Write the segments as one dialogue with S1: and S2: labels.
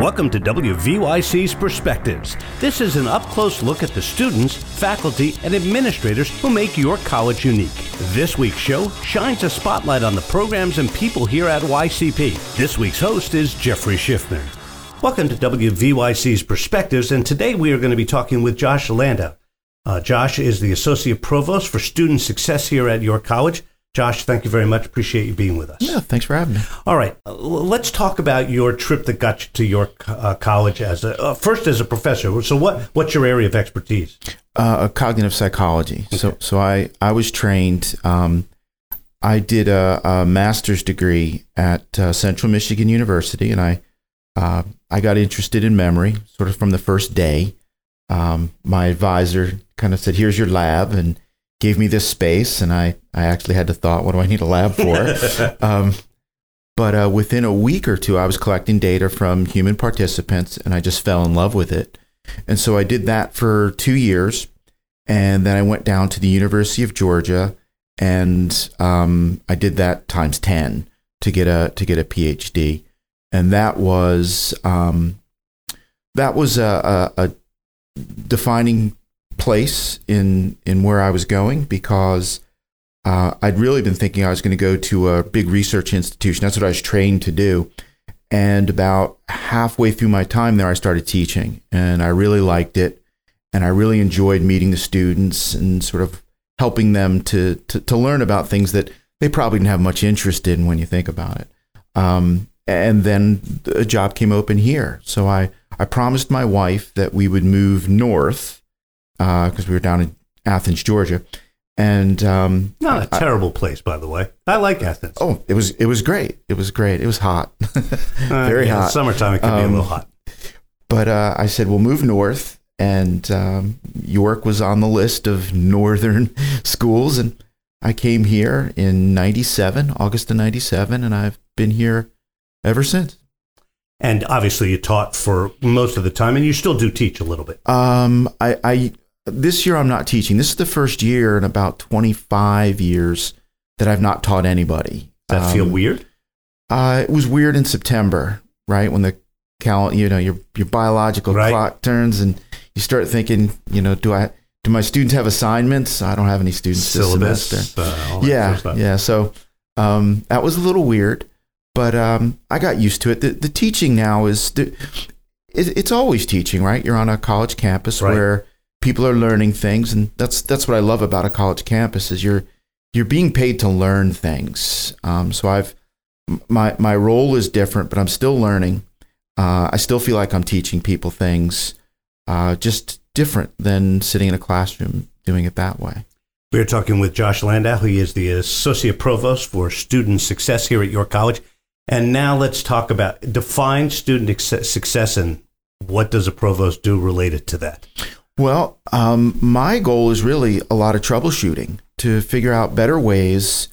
S1: Welcome to WVYC's Perspectives. This is an up close look at the students, faculty, and administrators who make your college unique. This week's show shines a spotlight on the programs and people here at YCP. This week's host is Jeffrey Schiffman. Welcome to WVYC's Perspectives, and today we are going to be talking with Josh Landau. Uh, Josh is the Associate Provost for Student Success here at York College. Josh, thank you very much. Appreciate you being with us.
S2: Yeah, thanks for having me.
S1: All right, uh, let's talk about your trip that got you to York uh, College as a uh, first as a professor. So, what what's your area of expertise?
S2: Uh, cognitive psychology. Okay. So, so I I was trained. Um, I did a, a, master's degree at uh, Central Michigan University, and I uh, I got interested in memory sort of from the first day. Um, my advisor kind of said, "Here's your lab," and gave me this space, and I, I actually had to thought, what do I need a lab for? um, but uh, within a week or two, I was collecting data from human participants, and I just fell in love with it. And so I did that for two years, and then I went down to the University of Georgia, and um, I did that times ten to get a to get a PhD, and that was um, that was a, a, a defining place in in where I was going because uh, I'd really been thinking I was going to go to a big research institution. That's what I was trained to do. And about halfway through my time there, I started teaching, and I really liked it, and I really enjoyed meeting the students and sort of helping them to to, to learn about things that they probably didn't have much interest in when you think about it. Um, and then a job came open here, so I I promised my wife that we would move north because uh, we were down in Athens, Georgia, and um,
S1: not a terrible place, by the way. I like Athens.
S2: Oh, it was it was great. It was great. It was hot, very uh, yeah, hot.
S1: Summertime it can um, be a little um, hot.
S2: But uh, I said we'll move north, and um, York was on the list of northern schools, and I came here in '97, August of '97, and I've been here ever since.
S1: And obviously, you taught for most of the time, and you still do teach a little bit.
S2: Um, I, I this year I'm not teaching. This is the first year in about 25 years that I've not taught anybody.
S1: Does that um, feel weird?
S2: Uh, it was weird in September, right? When the cal, you know, your your biological right. clock turns and you start thinking, you know, do I do my students have assignments? I don't have any students Syllabus, this semester. Uh, yeah, yeah. So um, that was a little weird, but um, I got used to it. The, the teaching now is the, it, it's always teaching, right? You're on a college campus right. where people are learning things, and that's that's what I love about a college campus is you're you're being paid to learn things. Um, so I've my my role is different, but I'm still learning. Uh, I still feel like I'm teaching people things, uh, just different than sitting in a classroom doing it that way.
S1: We're talking with Josh Landau. He is the Associate Provost for Student Success here at York College. And now let's talk about define student success and what does a provost do related to that?
S2: Well, um, my goal is really a lot of troubleshooting to figure out better ways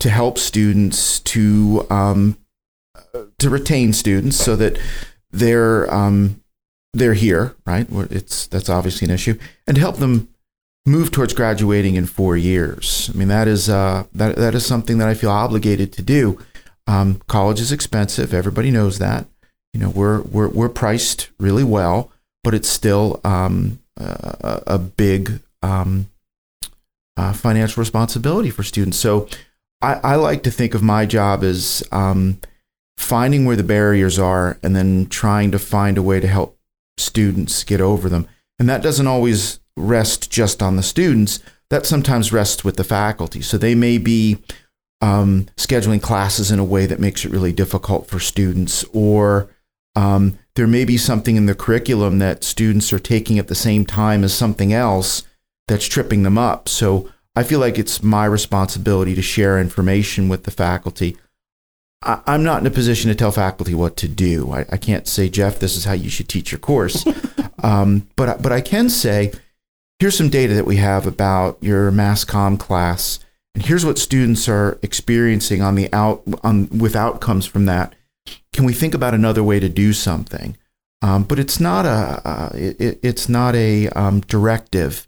S2: to help students to um, to retain students so that they're um, they're here, right? It's that's obviously an issue, and to help them move towards graduating in four years. I mean, that is uh, that that is something that I feel obligated to do. Um, college is expensive; everybody knows that. You know, we're we're we're priced really well, but it's still um, a, a big um, uh, financial responsibility for students. So I, I, like to think of my job as um, finding where the barriers are and then trying to find a way to help students get over them. And that doesn't always rest just on the students. That sometimes rests with the faculty. So they may be um, scheduling classes in a way that makes it really difficult for students, or um, there may be something in the curriculum that students are taking at the same time as something else that's tripping them up. So I feel like it's my responsibility to share information with the faculty. I, am not in a position to tell faculty what to do. I, I, can't say, Jeff, this is how you should teach your course. um, but, but I can say, here's some data that we have about your mass comm class, and here's what students are experiencing on the out on with outcomes from that can we think about another way to do something? Um, but it's not a uh, it, it's not a um, directive.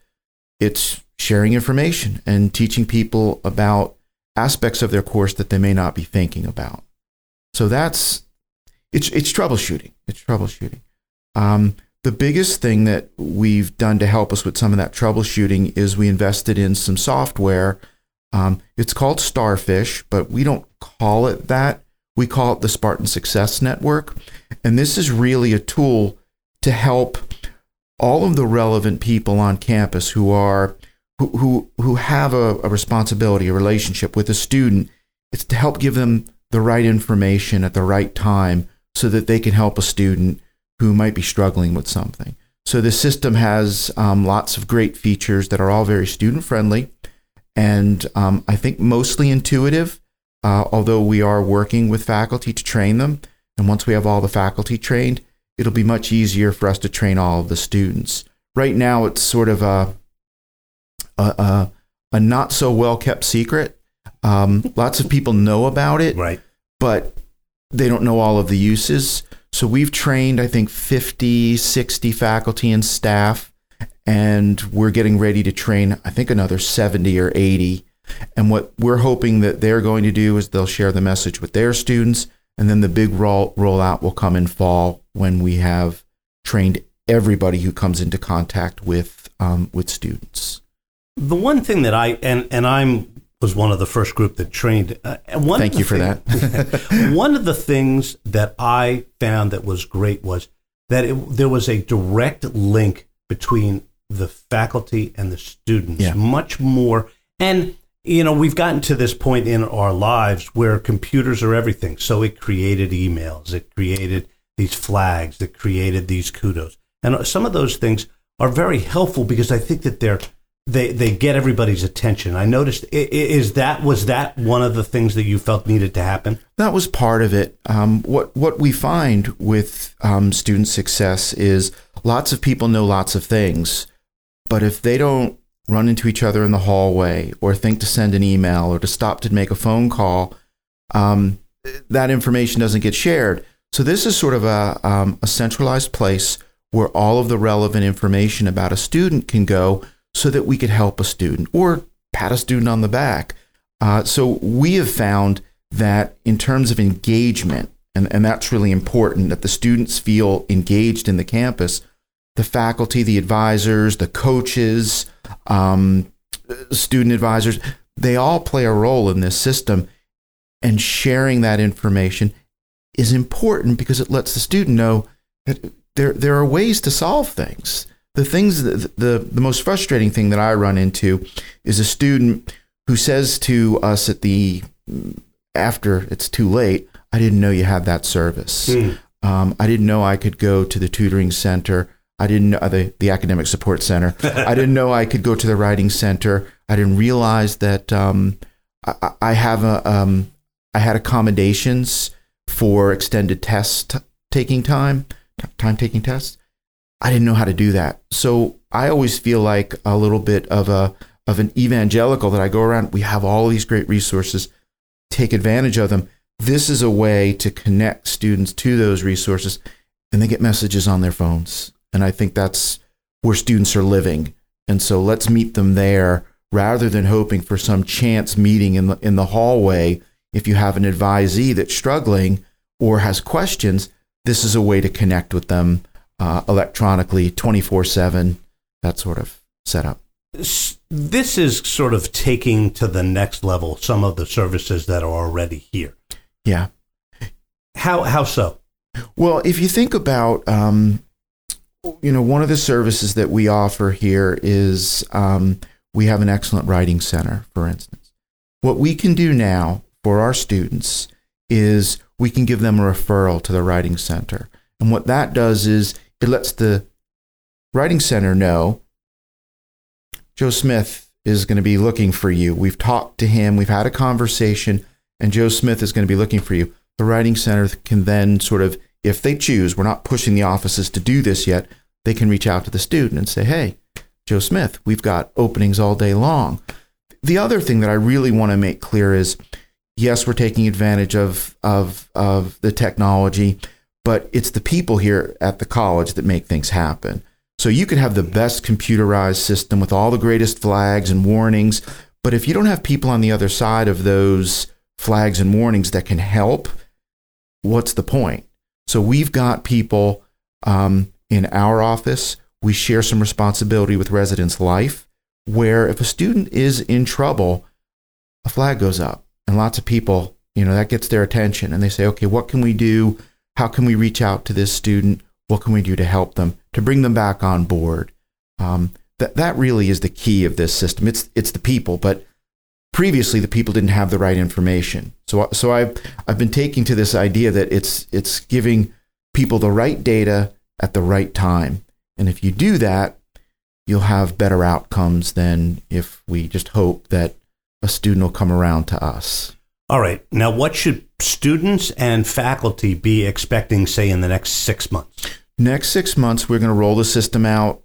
S2: It's sharing information and teaching people about aspects of their course that they may not be thinking about. So that's it's it's troubleshooting. It's troubleshooting. Um, the biggest thing that we've done to help us with some of that troubleshooting is we invested in some software. Um, it's called Starfish, but we don't call it that. We call it the Spartan Success Network. And this is really a tool to help all of the relevant people on campus who are who who, who have a, a responsibility, a relationship with a student. It's to help give them the right information at the right time so that they can help a student who might be struggling with something. So the system has um, lots of great features that are all very student friendly and um, I think mostly intuitive, uh, although we are working with faculty to train them. And once we have all the faculty trained, it'll be much easier for us to train all of the students. Right now, it's sort of a, a, a, a not so well kept secret. Um, lots of people know about it,
S1: Right.
S2: but they don't know all of the uses. So we've trained, I think, 50, 60 faculty and staff, and we're getting ready to train, I think, another 70 or 80. And what we're hoping that they're going to do is they'll share the message with their students, and then the big roll rollout will come in fall when we have trained everybody who comes into contact with um, with students.
S1: The one thing that I and and I'm was one of the first group that trained. Uh, one
S2: Thank you for
S1: thing- one of the things that I found that was great was that it, there was a direct link between the faculty and the students,
S2: Yeah.
S1: much more. And you know, we've gotten to this point in our lives where computers are everything. So it created emails, it created these flags, it created these kudos, and some of those things are very helpful because I think that they're they they get everybody's attention. I noticed is that was that one of the things that you felt needed to happen.
S2: That was part of it. Um, what what we find with um, student success is lots of people know lots of things, but if they don't run into each other in the hallway or think to send an email or to stop to make a phone call, um, that information doesn't get shared. So this is sort of a um, a centralized place where all of the relevant information about a student can go, so that we could help a student or pat a student on the back. Uh, so we have found that in terms of engagement, and, and that's really important, that the students feel engaged in the campus, the faculty, the advisors, the coaches, um, student advisors, they all play a role in this system. And sharing that information is important because it lets the student know that there, there are ways to solve things. The things that, the, the most frustrating thing that I run into is a student who says to us at the after it's too late, I didn't know you had that service. Um, I didn't know I could go to the tutoring center. I didn't know the, the academic support center. I didn't know I could go to the writing center. I didn't realize that um, I, I have a um, I had accommodations for extended test t- taking time, t- time taking tests. I didn't know how to do that. So I always feel like a little bit of a of an evangelical that I go around. We have all these great resources. Take advantage of them. This is a way to connect students to those resources, and they get messages on their phones. And I think that's where students are living. And so let's meet them there rather than hoping for some chance meeting in the in the hallway. If you have an advisee that's struggling or has questions, this is a way to connect with them uh, electronically, twenty four seven. That sort of setup.
S1: This is sort of taking to the next level some of the services that are already here.
S2: Yeah.
S1: How how so?
S2: Well, if you think about, um, you know, one of the services that we offer here is um, we have an excellent writing center, for instance. What we can do now for our students is we can give them a referral to the writing center. And what that does is it lets the writing center know Joe Smith is going to be looking for you. We've talked to him, we've had a conversation, and Joe Smith is going to be looking for you. The writing center can then sort of, if they choose, we're not pushing the offices to do this yet, they can reach out to the student and say, hey, Joe Smith, we've got openings all day long. The other thing that I really want to make clear is yes, we're taking advantage of, of, of the technology, but it's the people here at the college that make things happen. So you could have the best computerized system with all the greatest flags and warnings, but if you don't have people on the other side of those flags and warnings that can help, what's the point? So we've got people um, in our office. We share some responsibility with residence life, where if a student is in trouble, a flag goes up, and lots of people, you know, that gets their attention, and they say, okay, what can we do? How can we reach out to this student? What can we do to help them to bring them back on board? Um, that that really is the key of this system. It's it's the people, but previously the people didn't have the right information. So so I've I've been taking to this idea that it's it's giving people the right data at the right time. And if you do that, you'll have better outcomes than if we just hope that a student will come around to us.
S1: All right. Now, what should students and faculty be expecting, say, in the next six months?
S2: Next six months, we're going to roll the system out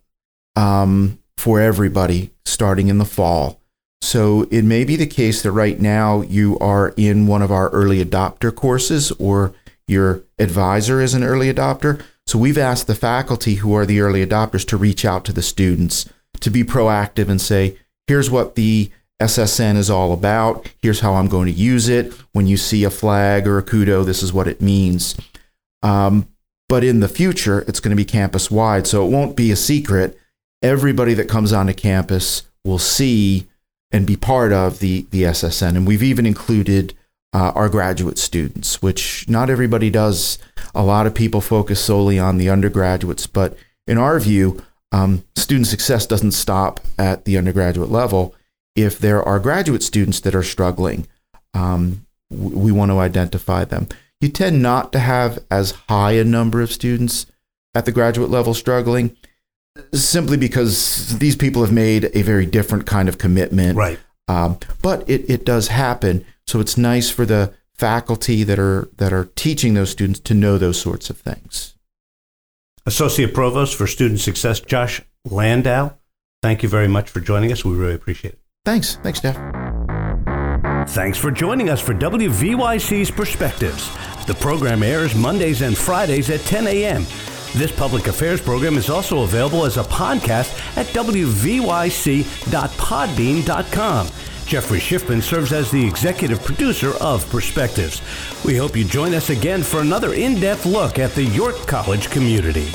S2: um, for everybody starting in the fall. So it may be the case that right now you are in one of our early adopter courses or your advisor is an early adopter. So we've asked the faculty who are the early adopters to reach out to the students to be proactive and say, here's what the SSN is all about. Here's how I'm going to use it. When you see a flag or a kudo, this is what it means. Um, but in the future, it's going to be campus wide. So it won't be a secret. Everybody that comes onto campus will see and be part of the, the SSN. And we've even included uh, our graduate students, which not everybody does. A lot of people focus solely on the undergraduates, but in our view, um, student success doesn't stop at the undergraduate level. If there are graduate students that are struggling, um, we want to identify them. You tend not to have as high a number of students at the graduate level struggling simply because these people have made a very different kind of commitment.
S1: Right.
S2: Um, but it, it does happen. So it's nice for the faculty that are that are teaching those students to know those sorts of things.
S1: Associate Provost for Student Success, Josh Landau, thank you very much for joining us. We really appreciate it.
S2: Thanks. Thanks, Jeff.
S1: Thanks for joining us for WVYC's Perspectives. The program airs Mondays and Fridays at 10 a.m. This public affairs program is also available as a podcast at wvyc.podbean.com. Jeffrey Schiffman serves as the executive producer of Perspectives. We hope you join us again for another in depth look at the York College community.